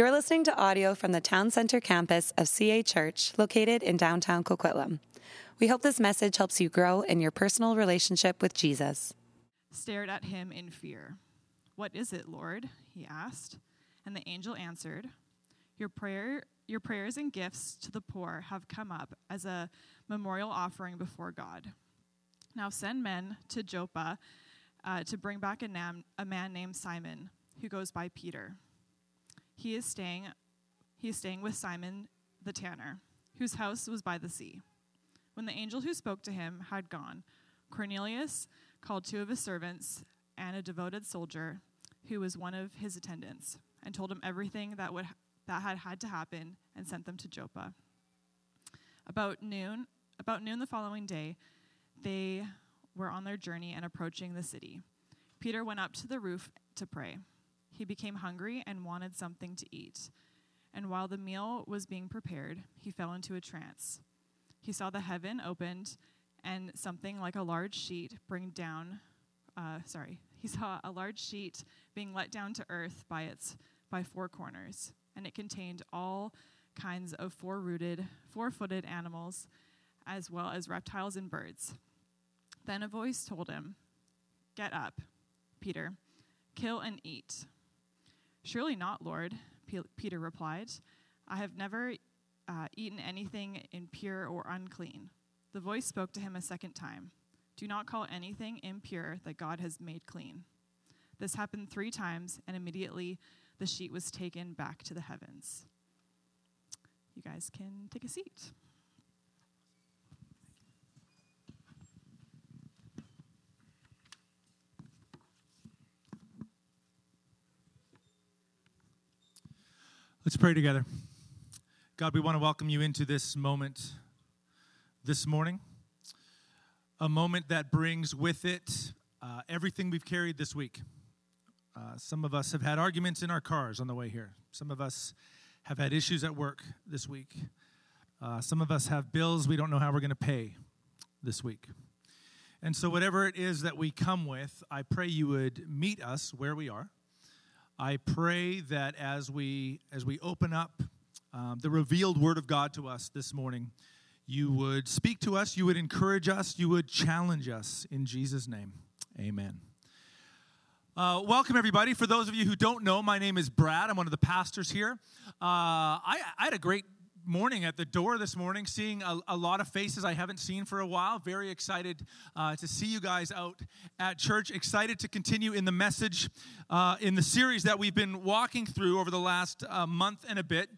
You're listening to audio from the Town Center campus of CA Church, located in downtown Coquitlam. We hope this message helps you grow in your personal relationship with Jesus. Stared at him in fear. What is it, Lord? he asked. And the angel answered, Your prayer your prayers and gifts to the poor have come up as a memorial offering before God. Now send men to Joppa uh, to bring back a, nam- a man named Simon, who goes by Peter. He is staying he is staying with Simon the tanner, whose house was by the sea. When the angel who spoke to him had gone, Cornelius called two of his servants and a devoted soldier who was one of his attendants, and told him everything that would that had had to happen and sent them to Joppa. About noon, about noon the following day, they were on their journey and approaching the city. Peter went up to the roof to pray. He became hungry and wanted something to eat. And while the meal was being prepared, he fell into a trance. He saw the heaven opened and something like a large sheet bring down uh, sorry he saw a large sheet being let down to earth by its by four corners and it contained all kinds of four-rooted four-footed animals as well as reptiles and birds then a voice told him get up peter kill and eat surely not lord peter replied i have never uh, eaten anything impure or unclean the voice spoke to him a second time Do not call anything impure that God has made clean. This happened three times, and immediately the sheet was taken back to the heavens. You guys can take a seat. Let's pray together. God, we want to welcome you into this moment this morning, a moment that brings with it uh, everything we've carried this week. Uh, some of us have had arguments in our cars on the way here. Some of us have had issues at work this week. Uh, some of us have bills we don't know how we're going to pay this week. And so, whatever it is that we come with, I pray you would meet us where we are. I pray that as we as we open up um, the revealed Word of God to us this morning, you would speak to us, you would encourage us, you would challenge us in Jesus' name. Amen. Uh, welcome, everybody. For those of you who don't know, my name is Brad. I'm one of the pastors here. Uh, I, I had a great morning at the door this morning, seeing a, a, lot of faces I haven't seen for a while. Very excited uh, to see you guys out at church. Excited to continue in the message uh, in the series that we've been walking through over the last uh, month and a bit.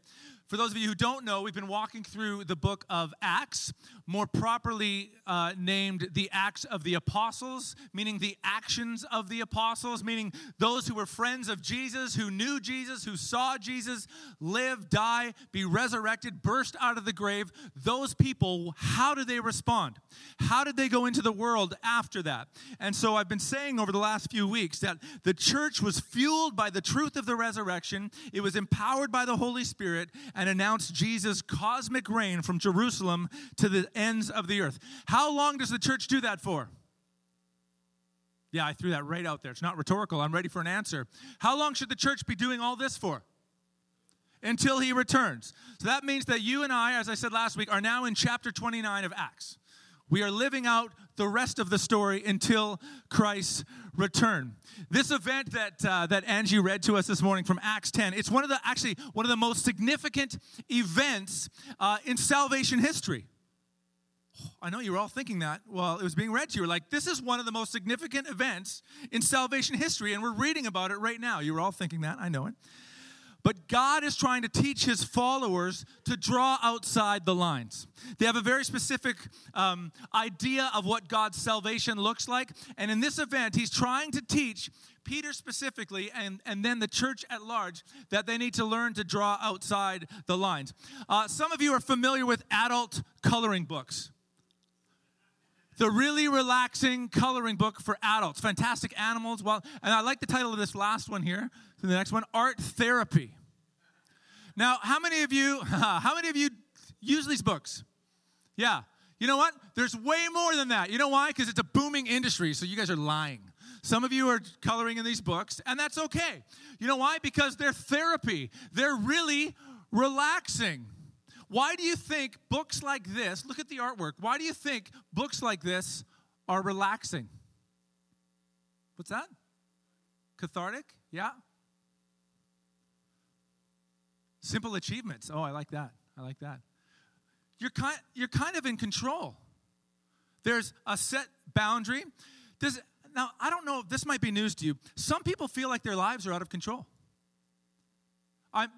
For those of you who don't know, we've been walking through the book of Acts, more properly uh, named the Acts of the Apostles, meaning the actions of the apostles, meaning those who were friends of Jesus, who knew Jesus, who saw Jesus live, die, be resurrected, burst out of the grave. Those people, how did they respond? How did they go into the world after that? And so I've been saying over the last few weeks that the church was fueled by the truth of the resurrection, it was empowered by the Holy Spirit announced Jesus' cosmic reign from Jerusalem to the ends of the earth. How long does the church do that for? Yeah, I threw that right out there. It's not rhetorical. I'm ready for an answer. How long should the church be doing all this for? Until he returns. So that means that you and I, as I said last week, are now in chapter 29 of Acts. We are living out the rest of the story until Christ's return. This event that uh, that Angie read to us this morning from Acts 10, it's one of the actually one of the most significant events uh, in salvation history. I know you were all thinking that while it was being read to you. Like, this is one of the most significant events in salvation history, and we're reading about it right now. You were all thinking that. I know it. But God is trying to teach his followers to draw outside the lines. They have a very specific um, idea of what God's salvation looks like. And in this event, he's trying to teach Peter specifically and, and then the church at large that they need to learn to draw outside the lines. Uh, some of you are familiar with adult coloring books the really relaxing coloring book for adults. Fantastic animals. Well, and I like the title of this last one here. So the next one, art therapy. Now, how many of you, how many of you use these books? Yeah. You know what? There's way more than that. You know why? Because it's a booming industry, so you guys are lying. Some of you are coloring in these books, and that's okay. You know why? Because they're therapy, they're really relaxing. Why do you think books like this, look at the artwork, why do you think books like this are relaxing? What's that? Cathartic? Yeah. Simple achievements. Oh, I like that. I like that. You're kind, you're kind of in control. There's a set boundary. Does, now, I don't know if this might be news to you. Some people feel like their lives are out of control. I'm,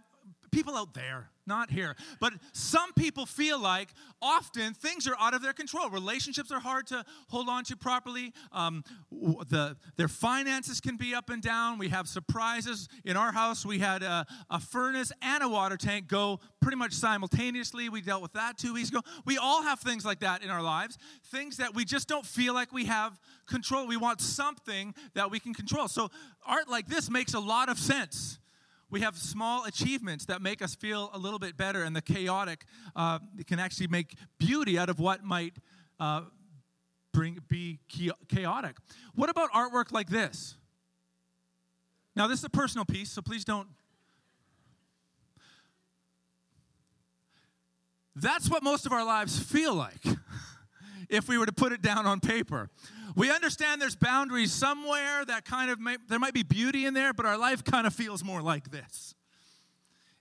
people out there, not here. But some people feel like often things are out of their control. Relationships are hard to hold on to properly. Um, the, their finances can be up and down. We have surprises. In our house, we had a, a furnace and a water tank go pretty much simultaneously. We dealt with that two weeks ago. We all have things like that in our lives, things that we just don't feel like we have control. We want something that we can control. So, art like this makes a lot of sense we have small achievements that make us feel a little bit better, and the chaotic uh, can actually make beauty out of what might uh, bring be chaotic. What about artwork like this? Now, this is a personal piece, so please don't. That's what most of our lives feel like if we were to put it down on paper. We understand there's boundaries somewhere that kind of, may, there might be beauty in there, but our life kind of feels more like this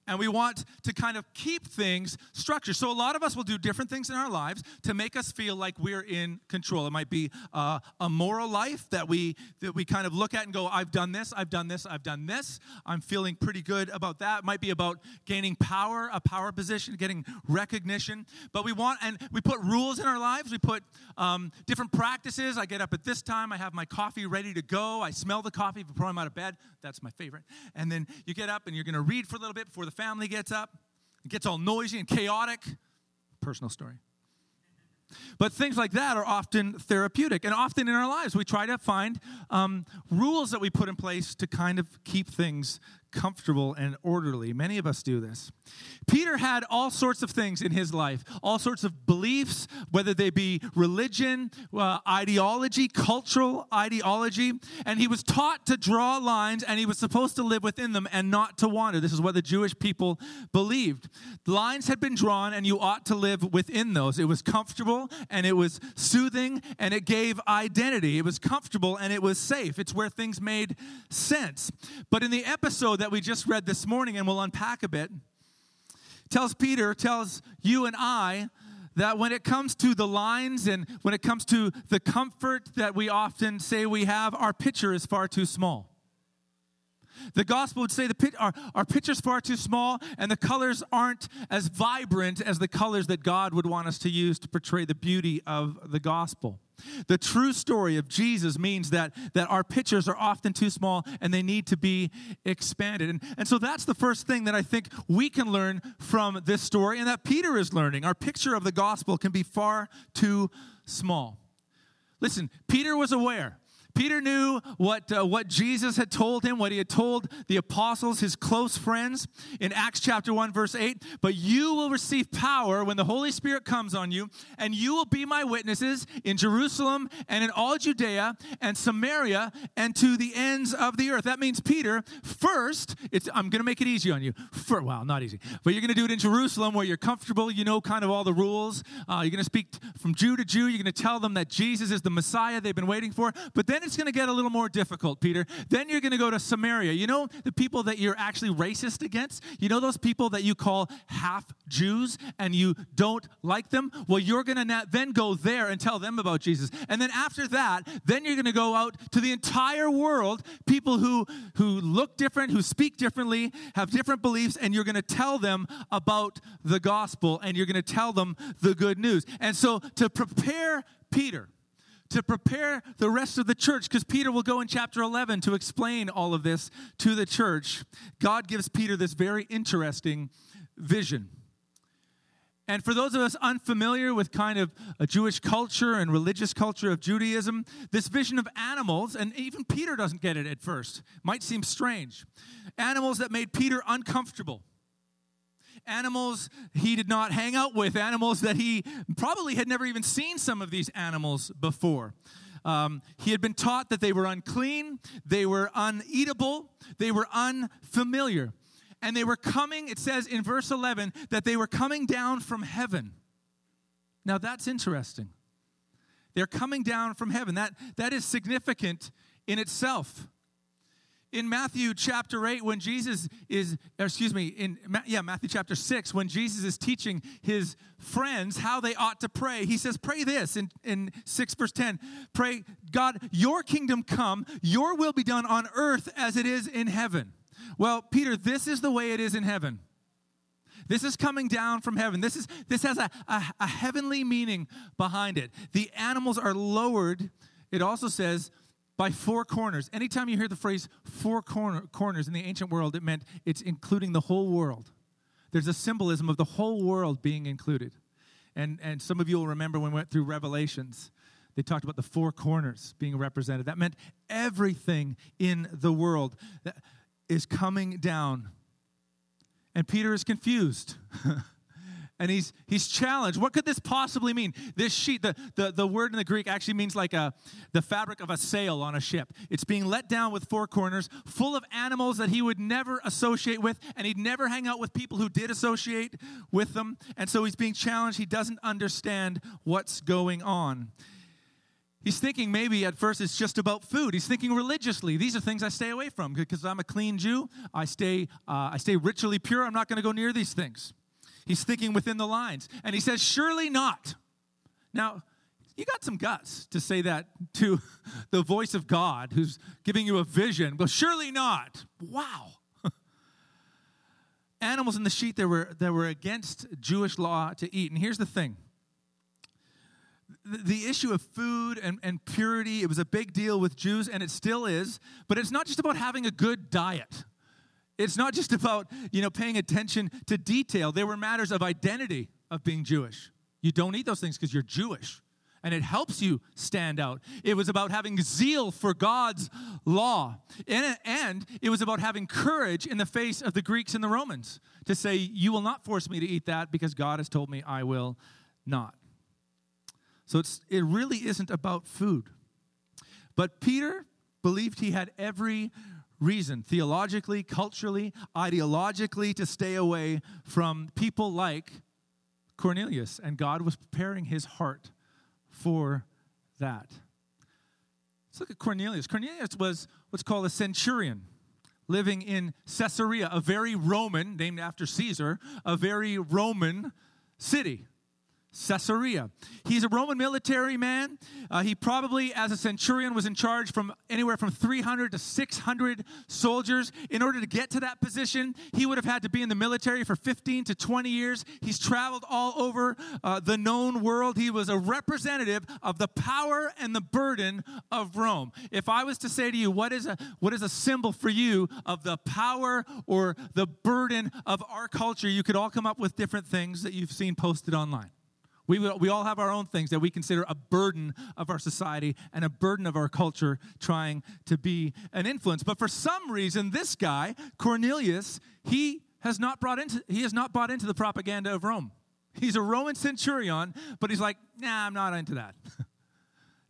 and we want to kind of keep things structured. So a lot of us will do different things in our lives to make us feel like we're in control. It might be uh, a moral life that we that we kind of look at and go, "I've done this, I've done this, I've done this. I'm feeling pretty good about that." It might be about gaining power, a power position, getting recognition. But we want and we put rules in our lives. We put um, different practices. I get up at this time. I have my coffee ready to go. I smell the coffee before I'm out of bed. That's my favorite. And then you get up and you're going to read for a little bit before the family gets up. It gets all noisy and chaotic. Personal story. But things like that are often therapeutic. And often in our lives, we try to find um, rules that we put in place to kind of keep things comfortable and orderly. Many of us do this. Peter had all sorts of things in his life, all sorts of beliefs, whether they be religion, uh, ideology, cultural ideology, and he was taught to draw lines and he was supposed to live within them and not to wander. This is what the Jewish people believed. Lines had been drawn and you ought to live within those. It was comfortable and it was soothing and it gave identity. It was comfortable and it was safe. It's where things made sense. But in the episode that we just read this morning, and we'll unpack a bit, tells Peter, tells you and I, that when it comes to the lines and when it comes to the comfort that we often say we have, our picture is far too small. The gospel would say the our, our picture's far too small and the colors aren't as vibrant as the colors that God would want us to use to portray the beauty of the gospel. The true story of Jesus means that, that our pictures are often too small and they need to be expanded. And, and so that's the first thing that I think we can learn from this story and that Peter is learning. Our picture of the gospel can be far too small. Listen, Peter was aware Peter knew what, uh, what Jesus had told him, what he had told the apostles, his close friends in Acts chapter 1, verse 8. But you will receive power when the Holy Spirit comes on you, and you will be my witnesses in Jerusalem and in all Judea and Samaria and to the ends of the earth. That means, Peter, first, it's, I'm going to make it easy on you. For, well, not easy, but you're going to do it in Jerusalem where you're comfortable, you know kind of all the rules. Uh, you're going to speak from Jew to Jew. You're going to tell them that Jesus is the Messiah they've been waiting for. But then it's going to get a little more difficult, Peter. Then you're going to go to Samaria. You know the people that you're actually racist against? You know those people that you call half Jews and you don't like them? Well, you're going to then go there and tell them about Jesus. And then after that, then you're going to go out to the entire world, people who, who look different, who speak differently, have different beliefs, and you're going to tell them about the gospel and you're going to tell them the good news. And so to prepare Peter, to prepare the rest of the church, because Peter will go in chapter 11 to explain all of this to the church. God gives Peter this very interesting vision. And for those of us unfamiliar with kind of a Jewish culture and religious culture of Judaism, this vision of animals, and even Peter doesn't get it at first, might seem strange. Animals that made Peter uncomfortable animals he did not hang out with, animals that he probably had never even seen some of these animals before. Um, he had been taught that they were unclean, they were uneatable, they were unfamiliar. And they were coming, it says in verse 11, that they were coming down from heaven. Now that's interesting. They're coming down from heaven. That, that is significant in itself in Matthew chapter 8 when Jesus is excuse me in yeah Matthew chapter 6 when Jesus is teaching his friends how they ought to pray he says pray this in, in 6 verse 10 pray God your kingdom come your will be done on earth as it is in heaven well Peter this is the way it is in heaven this is coming down from heaven. This is this has a, a, a heavenly meaning behind it. The animals are lowered. It also says by four corners. Anytime you hear the phrase four corner, corners in the ancient world, it meant it's including the whole world. There's a symbolism of the whole world being included. And, and some of you will remember when we went through Revelations, they talked about the four corners being represented. That meant everything in the world is coming down. And Peter is confused. and he's he's challenged what could this possibly mean this sheet the, the, the word in the greek actually means like a the fabric of a sail on a ship it's being let down with four corners full of animals that he would never associate with and he'd never hang out with people who did associate with them and so he's being challenged he doesn't understand what's going on He's thinking maybe at first it's just about food. He's thinking religiously. These are things I stay away from because I'm a clean Jew. I stay, uh, I stay ritually pure. I'm not going to go near these things. He's thinking within the lines. And he says, Surely not. Now, you got some guts to say that to the voice of God who's giving you a vision. Well, surely not. Wow. Animals in the sheet that were, that were against Jewish law to eat. And here's the thing the issue of food and, and purity, it was a big deal with Jews, and it still is. But it's not just about having a good diet. It's not just about, you know, paying attention to detail. There were matters of identity of being Jewish. You don't eat those things because you're Jewish. And it helps you stand out. It was about having zeal for God's law. And, it was about having courage in the face of the Greeks and the Romans to say, You will not force me to eat that because God has told me I will not. So it's, it really isn't about food. But Peter believed he had every reason, theologically, culturally, ideologically, to stay away from people like Cornelius. And God was preparing his heart for that. Let's look at Cornelius. Cornelius was what's called a centurion living in Caesarea, a very Roman, named after Caesar, a very Roman city. Caesarea. He's a Roman military man. Uh, he probably, as a centurion, was in charge from anywhere from 300 to 600 soldiers. In order to get to that position, he would have had to be in the military for 15 to 20 years. He's traveled all over uh, the known world. He was a representative of the power and the burden of Rome. If I was to say to you, what is a what is a symbol for you of the power or the burden of our culture, you could all come up with different things that you've seen posted online. We, we all have our own things that we consider a burden of our society and a burden of our culture trying to be an influence. But for some reason, this guy, Cornelius, he has not brought into he has not bought into the propaganda of Rome. He's a Roman centurion, but he's like, nah, I'm not into that.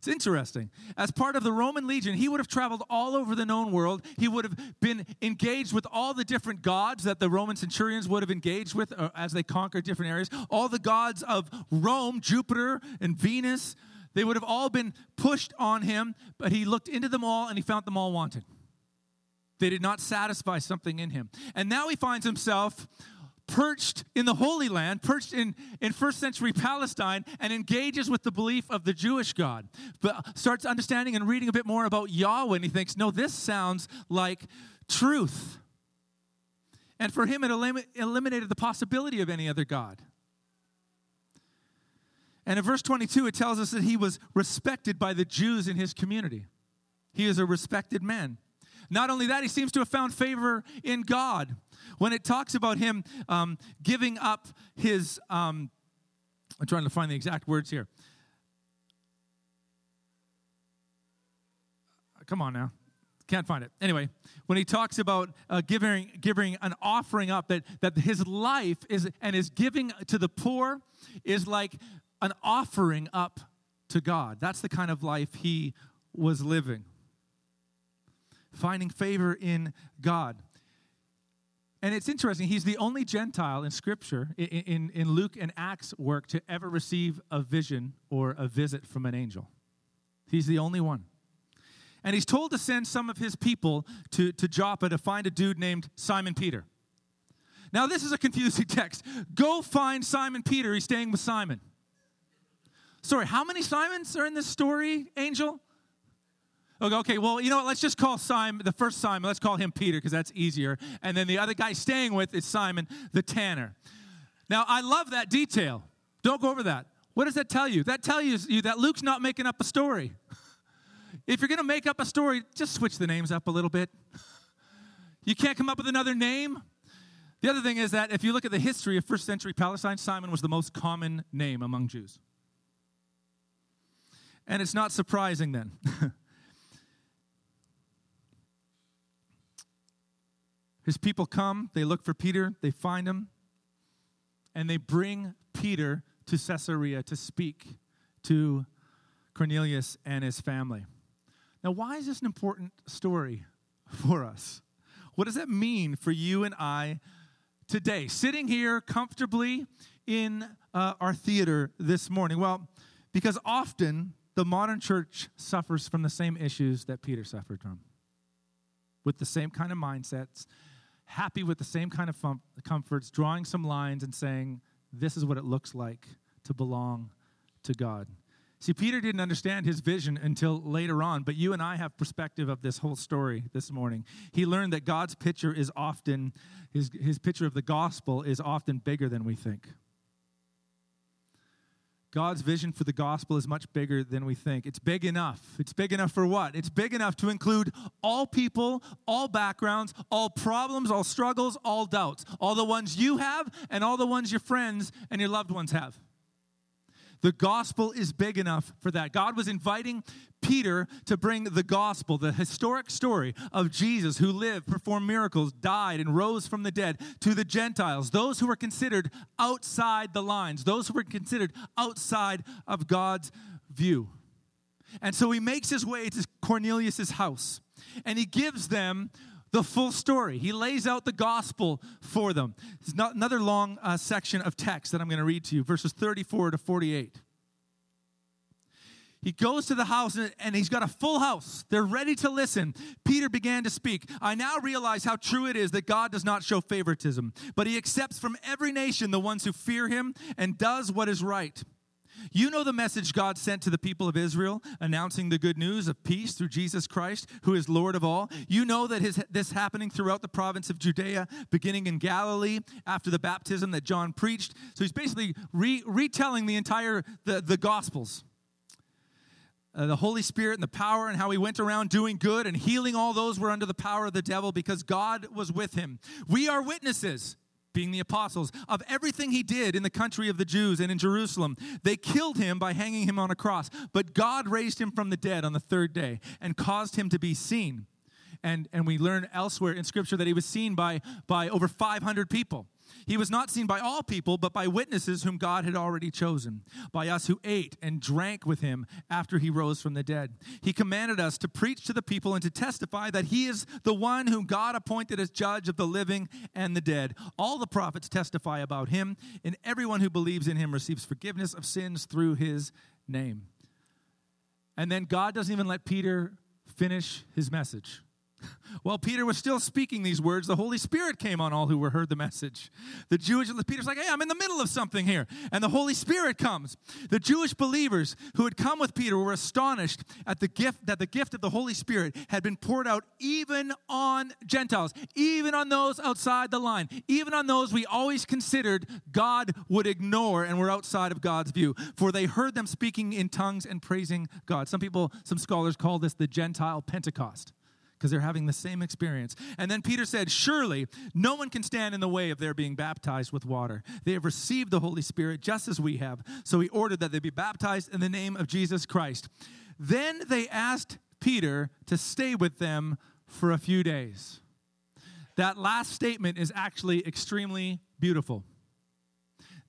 It's interesting. As part of the Roman legion, he would have traveled all over the known world. He would have been engaged with all the different gods that the Roman centurions would have engaged with uh, as they conquered different areas. All the gods of Rome, Jupiter and Venus, they would have all been pushed on him, but he looked into them all and he found them all wanted. They did not satisfy something in him. And now he finds himself perched in the Holy Land, perched in, in first century Palestine, and engages with the belief of the Jewish God. But starts understanding and reading a bit more about Yahweh, and he thinks, no, this sounds like truth. And for him, it elim- eliminated the possibility of any other God. And in verse 22, it tells us that he was respected by the Jews in his community. He is a respected man. Not only that, he seems to have found favor in God when it talks about him um, giving up his, um, I'm trying to find the exact words here. Come on now. Can't find it. Anyway, when he talks about uh, giving, giving an offering up, that, that his life is and his giving to the poor is like an offering up to God. That's the kind of life he was living. Finding favor in God. And it's interesting, he's the only Gentile in Scripture, in, in, in, Luke and Acts work, to ever receive a vision or a visit from an angel. He's the only one. And he's told to send some of his people to, to Joppa to find a dude named Simon Peter. Now, this is a confusing text. Go find Simon Peter. He's staying with Simon. Sorry, how many Simons are in this story, Angel? Okay, okay, well, you know what? Let's just call Simon, the first Simon, let's call him Peter because that's easier. And then the other guy staying with is Simon the tanner. Now, I love that detail. Don't go over that. What does that tell you? That tells you that Luke's not making up a story. if you're going to make up a story, just switch the names up a little bit. You can't come up with another name. The other thing is that if you look at the history of first century Palestine, Simon was the most common name among Jews. And it's not surprising then. His people come, they look for Peter, they find him, and they bring Peter to Caesarea to speak to Cornelius and his family. Now, why is this an important story for us? What does that mean for you and I today, sitting here comfortably in uh, our theater this morning? Well, because often the modern church suffers from the same issues that Peter suffered from, with the same kind of mindsets, happy with the same kind of fum- comforts, drawing some lines and saying, This is what it looks like to belong to God. See, Peter didn't understand his vision until later on, but you and I have perspective of this whole story this morning. He learned that God's picture is often, his, his picture of the gospel is often bigger than we think. God's vision for the gospel is much bigger than we think. It's big enough. It's big enough for what? It's big enough to include all people, all backgrounds, all problems, all struggles, all doubts, all the ones you have, and all the ones your friends and your loved ones have. The gospel is big enough for that. God was inviting Peter to bring the gospel, the historic story of Jesus who lived, performed miracles, died, and rose from the dead to the Gentiles, those who were considered outside the lines, those who were considered outside of God's view. And so he makes his way to Cornelius' house and he gives them the full story. He lays out the gospel for them. It's not another long uh, section of text that I'm going to read to you, verses 34 to 48. He goes to the house and he's got a full house. They're ready to listen. Peter began to speak. I now realize how true it is that God does not show favoritism, but he accepts from every nation the ones who fear him and does what is right. You know the message God sent to the people of Israel, announcing the good news of peace through Jesus Christ, who is Lord of all. You know that his, this happening throughout the province of Judea, beginning in Galilee after the baptism that John preached. So he's basically re, retelling the entire the, the Gospels uh, the Holy Spirit and the power, and how he went around doing good and healing all those were under the power of the devil because God was with him. We are witnesses, being the apostles, of everything he did in the country of the Jews and in Jerusalem. They killed him by hanging him on a cross, but God raised him from the dead on the third day and caused him to be seen. And, and we learn elsewhere in Scripture that he was seen by, by over 500 people. He was not seen by all people, but by witnesses whom God had already chosen, by us who ate and drank with him after he rose from the dead. He commanded us to preach to the people and to testify that he is the one whom God appointed as judge of the living and the dead. All the prophets testify about him, and everyone who believes in him receives forgiveness of sins through his name. And then God doesn't even let Peter finish his message. While Peter was still speaking these words, the Holy Spirit came on all who were heard the message. The Jewish Peter's like, "Hey, I'm in the middle of something here." And the Holy Spirit comes. The Jewish believers who had come with Peter were astonished at the gift that the gift of the Holy Spirit had been poured out even on Gentiles, even on those outside the line, even on those we always considered God would ignore and were outside of God's view. For they heard them speaking in tongues and praising God. Some people, some scholars call this the Gentile Pentecost because they're having the same experience. And then Peter said, Surely no one can stand in the way of their being baptized with water. They have received the Holy Spirit just as we have. So he ordered that they be baptized in the name of Jesus Christ. Then they asked Peter to stay with them for a few days. That last statement is actually extremely beautiful.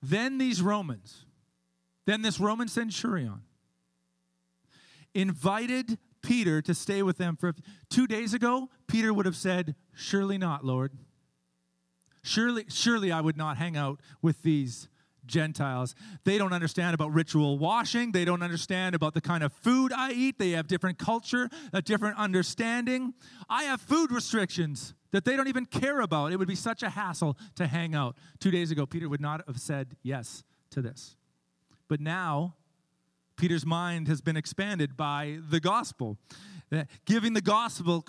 Then these Romans, then this Roman centurion, invited Peter to stay with them for two days ago, Peter would have said, Surely not, Lord. Surely, surely I would not hang out with these Gentiles. They don't understand about ritual washing. They don't understand about the kind of food I eat. They have different culture, a different understanding. I have food restrictions that they don't even care about. It would be such a hassle to hang out. Two days ago, Peter would not have said yes to this. But now, Peter's mind has been expanded by the gospel, giving the gospel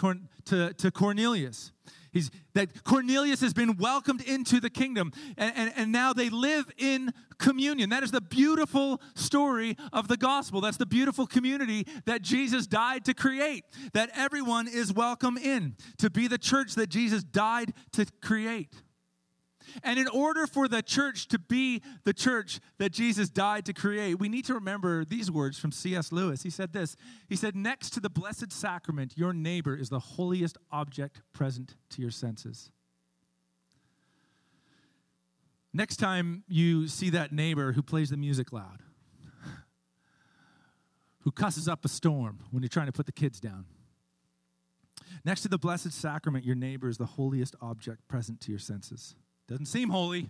to, to Cornelius. He's, that Cornelius has been welcomed into the kingdom, and, and, and now they live in communion. That is the beautiful story of the gospel. That's the beautiful community that Jesus died to create, that everyone is welcome in, to be the church that Jesus died to create. And in order for the church to be the church that Jesus died to create, we need to remember these words from C.S. Lewis. He said this He said, Next to the Blessed Sacrament, your neighbor is the holiest object present to your senses. Next time you see that neighbor who plays the music loud, who cusses up a storm when you're trying to put the kids down, next to the Blessed Sacrament, your neighbor is the holiest object present to your senses. Doesn't seem holy.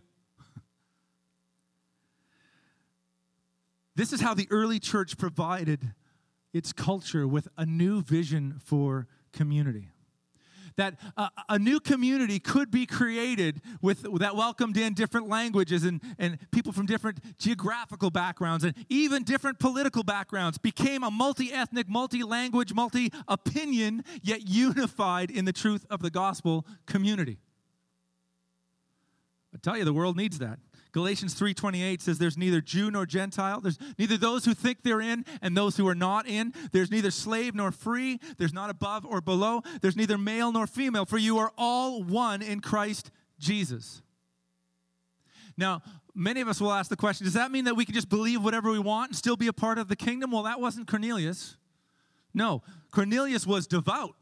this is how the early church provided its culture with a new vision for community. That a new community could be created with that welcomed in different languages and, and people from different geographical backgrounds and even different political backgrounds became a multi ethnic, multi language, multi opinion, yet unified in the truth of the gospel community. I tell you, the world needs that. Galatians 3:28 says there's neither Jew nor Gentile. There's neither those who think they're in and those who are not in. There's neither slave nor free. There's not above or below. There's neither male nor female, for you are all one in Christ Jesus. Now, many of us will ask the question, does that mean that we can just believe whatever we want and still be a part of the kingdom? Well, that wasn't Cornelius. No, Cornelius was devout.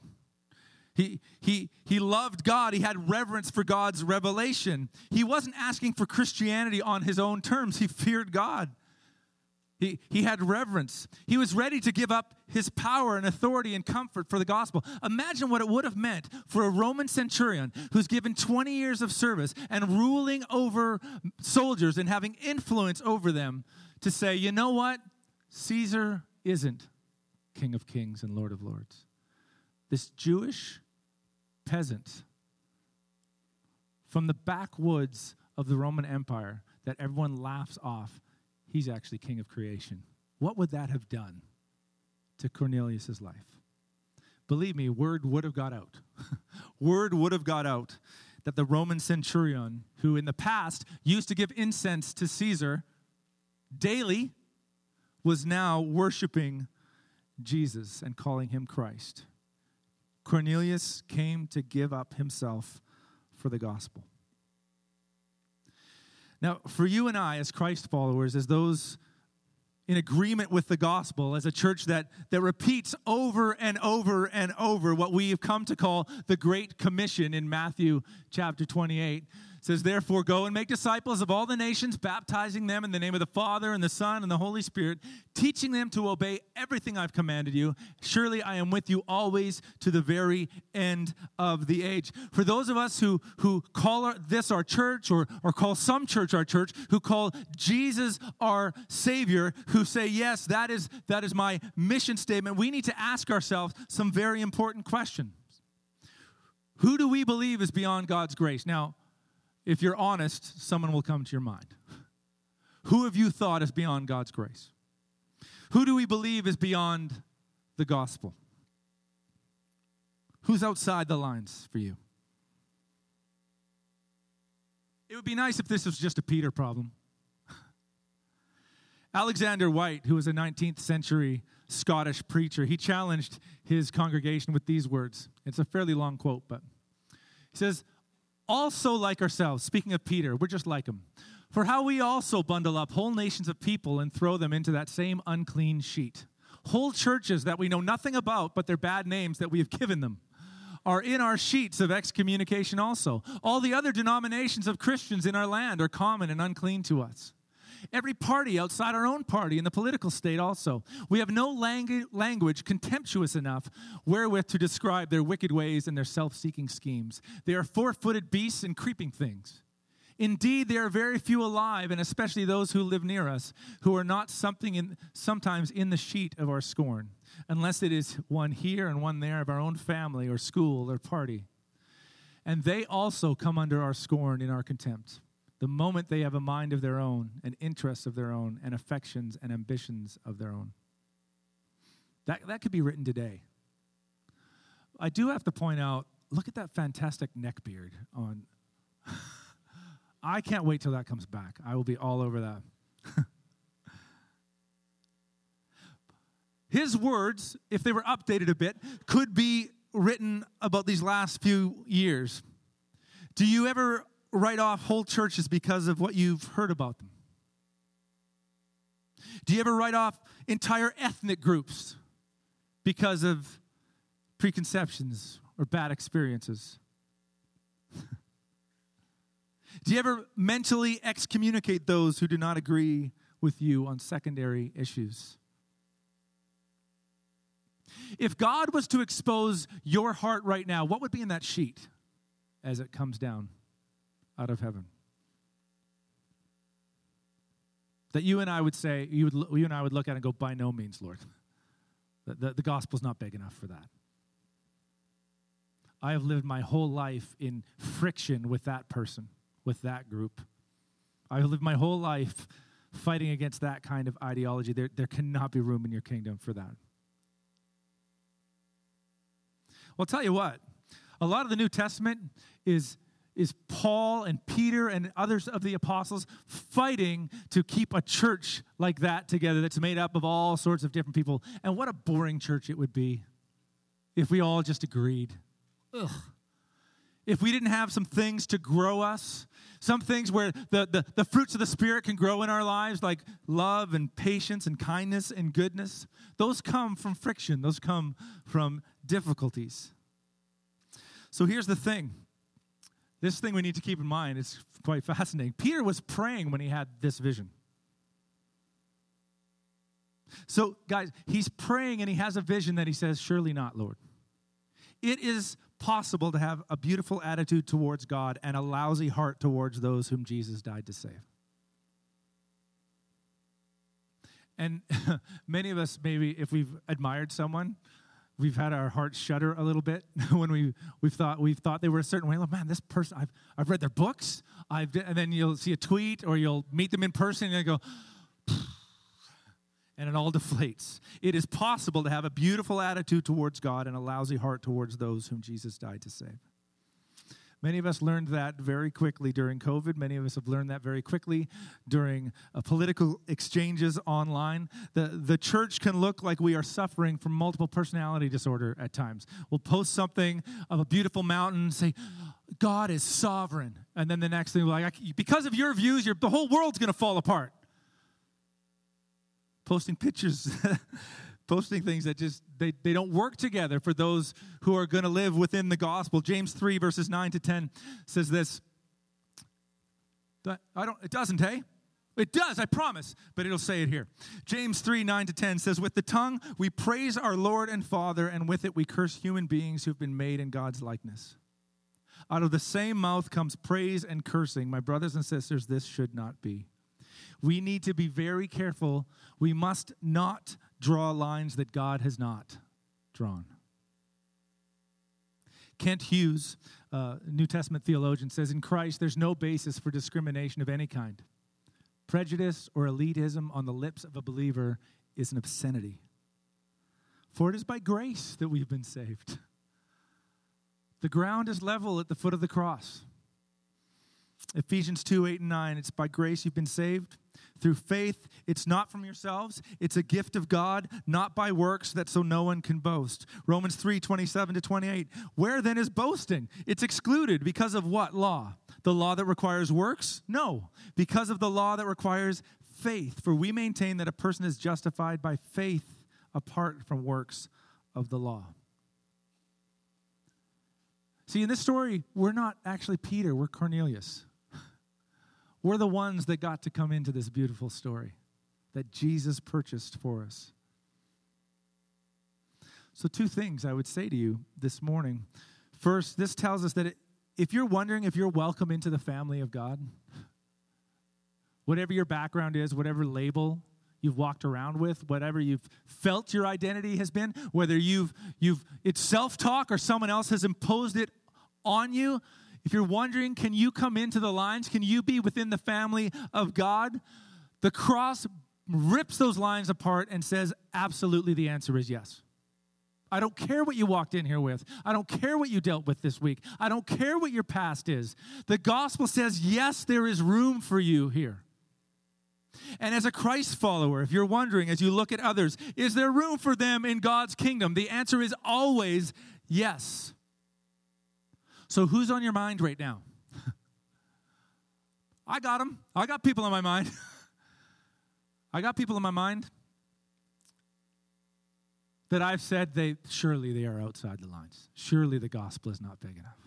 He, he, he loved God. He had reverence for God's revelation. He wasn't asking for Christianity on his own terms. He feared God. He, he had reverence. He was ready to give up his power and authority and comfort for the gospel. Imagine what it would have meant for a Roman centurion who's given 20 years of service and ruling over soldiers and having influence over them to say, you know what? Caesar isn't King of Kings and Lord of Lords. This Jewish peasant from the backwoods of the Roman Empire that everyone laughs off, he's actually king of creation. What would that have done to Cornelius' life? Believe me, word would have got out. word would have got out that the Roman centurion, who in the past used to give incense to Caesar daily, was now worshiping Jesus and calling him Christ. Cornelius came to give up himself for the gospel. Now, for you and I, as Christ followers, as those in agreement with the gospel, as a church that, that repeats over and over and over what we have come to call the Great Commission in Matthew chapter 28, says, Therefore, go and make disciples of all the nations, baptizing them in the name of the Father and the Son and the Holy Spirit, teaching them to obey everything I've commanded you. Surely I am with you always to the very end of the age. For those of us who, who call our, this our church or, or call some church our church, who call Jesus our Savior, who say, Yes, that is, that is my mission statement, we need to ask ourselves some very important questions. Who do we believe is beyond God's grace? Now, if you're honest, someone will come to your mind. Who have you thought is beyond God's grace? Who do we believe is beyond the gospel? Who's outside the lines for you? It would be nice if this was just a Peter problem. Alexander Whyte, who was a 19th century Scottish preacher, he challenged his congregation with these words. It's a fairly long quote, but he says, also like ourselves. Speaking of Peter, we're just like him. For how we also bundle up whole nations of people and throw them into that same unclean sheet. Whole churches that we know nothing about, but their bad names that we have given them, are in our sheets of excommunication also. All the other denominations of Christians in our land are common and unclean to us. Every party outside our own party in the political state also. We have no lang- language contemptuous enough wherewith to describe their wicked ways and their self seeking schemes. They are four footed beasts and creeping things. Indeed, there are very few alive, and especially those who live near us, who are not something in, sometimes in the sheet of our scorn, unless it is one here and one there of our own family or school or party. And they also come under our scorn in our contempt the moment they have a mind of their own, and interests of their own, and affections and ambitions of their own. That, that could be written today. I do have to point out look at that fantastic neck beard on. I can't wait till that comes back. I will be all over that. His words, if they were updated a bit, could be written about these last few years. Do you ever write off whole churches because of what you've heard about them? Do you ever write off entire ethnic groups because of preconceptions or bad experiences? do you ever mentally excommunicate those who do not agree with you on secondary issues? If God was to expose your heart right now, what would be in that sheet as it comes down? Out of heaven. That you and I would say, you, would, you and I would look at and go, by no means, Lord. The, the, the gospel's not big enough for that. I have lived my whole life in friction with that person, with that group. I've lived my whole life fighting against that kind of ideology. There, there cannot be room in your kingdom for that. Well, I'll tell you what, a lot of the New Testament is is Paul and Peter and others of the apostles fighting to keep a church like that together that's made up of all sorts of different people. And what a boring church it would be if we all just agreed. Ugh. If we didn't have some things to grow us, some things where the, the, the fruits of the Spirit can grow in our lives, like love and patience and kindness and goodness, those come from friction, those come from difficulties. So here's the thing this thing we need to keep in mind is quite fascinating. Peter was praying when he had this vision. So, guys, he's praying and he has a vision that he says, Surely not, Lord. It is possible to have a beautiful attitude towards God and a lousy heart towards those whom Jesus died to save. And many of us, maybe if we've admired someone, we've had our hearts shudder a little bit when we we've thought we've thought they were a certain way. Like, man, this person I've I've read their books. I've and then you'll see a tweet or you'll meet them in person and you go, and it all deflates. It is possible to have a beautiful attitude towards God and a lousy heart towards those whom Jesus died to save. Many of us learned that very quickly during COVID. Many of us have learned that very quickly during uh, political exchanges online. The, the church can look like we are suffering from multiple personality disorder at times. We'll post something of a beautiful mountain, say, God is sovereign. And then the next thing, like, because of your views, the whole world's going to fall apart. Posting pictures posting things that just they, they don't work together for those who are going to live within the gospel. James 3 verses 9 to 10 says this. I don't it doesn't hey? It does i promise but it'll say it here. James 3 9 to 10 says with the tongue we praise our lord and father and with it we curse human beings who've been made in god's likeness. Out of the same mouth comes praise and cursing. My brothers and sisters this should not be. We need to be very careful. We must not draw lines that God has not drawn. Kent Hughes, New Testament theologian, says in Christ there's no basis for discrimination of any kind. Prejudice or elitism on the lips of a believer is an obscenity. For it is by grace that we've been saved. The ground is level at the foot of the cross. Ephesians 2 8 and 9, it's by grace you've been saved through faith. It's not from yourselves, it's a gift of God, not by works, that so no one can boast. Romans 3 27 to 28. Where then is boasting? It's excluded because of what law? The law that requires works? No, because of the law that requires faith. For we maintain that a person is justified by faith apart from works of the law. See, in this story, we're not actually Peter, we're Cornelius. We're the ones that got to come into this beautiful story that Jesus purchased for us. So, two things I would say to you this morning. First, this tells us that if you're wondering if you're welcome into the family of God, whatever your background is, whatever label you've walked around with, whatever you've felt your identity has been, whether you've you've it's self-talk or someone else has imposed it on you, if you're wondering, can you come into the lines? Can you be within the family of God? The cross rips those lines apart and says, absolutely, the answer is yes. I don't care what you walked in here with. I don't care what you dealt with this week. I don't care what your past is. The gospel says, yes, there is room for you here. And as a Christ follower, if you're wondering as you look at others, is there room for them in God's kingdom? The answer is always yes. So, who's on your mind right now? I got them. I got people on my mind. I got people in my mind that I've said they surely they are outside the lines. Surely the gospel is not big enough.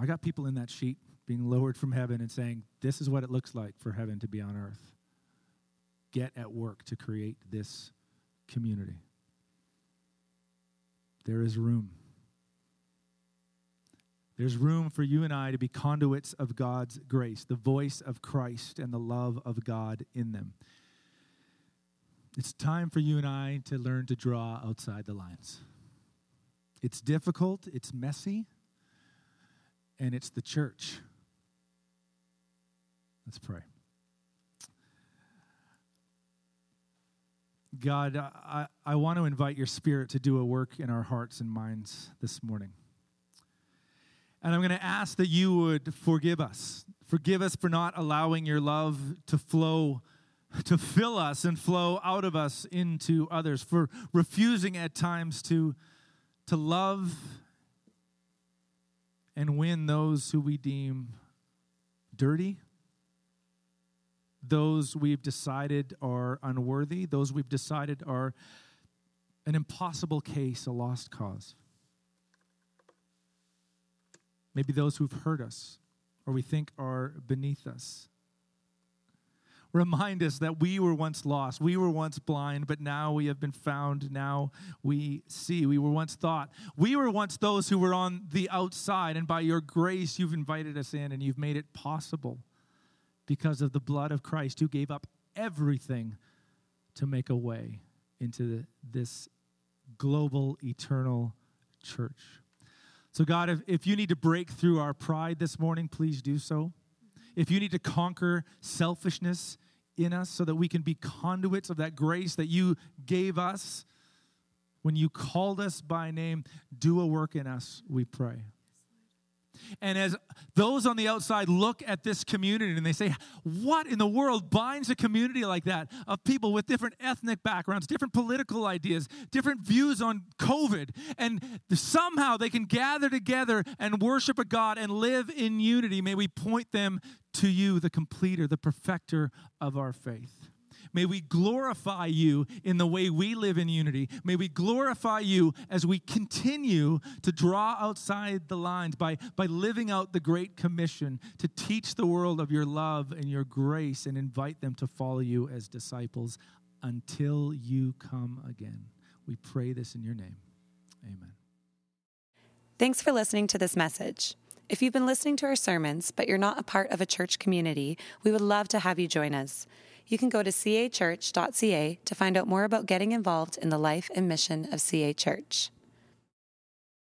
I got people in that sheet being lowered from heaven and saying, This is what it looks like for heaven to be on earth. Get at work to create this community. There is room. There's room for you and I to be conduits of God's grace, the voice of Christ, and the love of God in them. It's time for you and I to learn to draw outside the lines. It's difficult, it's messy, and it's the church. Let's pray. God, I, I want to invite your spirit to do a work in our hearts and minds this morning. And I'm going to ask that you would forgive us. Forgive us for not allowing your love to flow, to fill us and flow out of us into others, for refusing at times to, to love and win those who we deem dirty, those we've decided are unworthy, those we've decided are an impossible case, a lost cause. Maybe those who've hurt us or we think are beneath us. Remind us that we were once lost. We were once blind, but now we have been found. Now we see. We were once thought. We were once those who were on the outside, and by your grace, you've invited us in and you've made it possible because of the blood of Christ who gave up everything to make a way into this global, eternal church. So, God, if, if you need to break through our pride this morning, please do so. If you need to conquer selfishness in us so that we can be conduits of that grace that you gave us when you called us by name, do a work in us, we pray. And as those on the outside look at this community and they say, What in the world binds a community like that of people with different ethnic backgrounds, different political ideas, different views on COVID? And somehow they can gather together and worship a God and live in unity. May we point them to you, the completer, the perfecter of our faith. May we glorify you in the way we live in unity. May we glorify you as we continue to draw outside the lines by, by living out the Great Commission to teach the world of your love and your grace and invite them to follow you as disciples until you come again. We pray this in your name. Amen. Thanks for listening to this message. If you've been listening to our sermons, but you're not a part of a church community, we would love to have you join us you can go to cachurch.ca to find out more about getting involved in the life and mission of CA Church.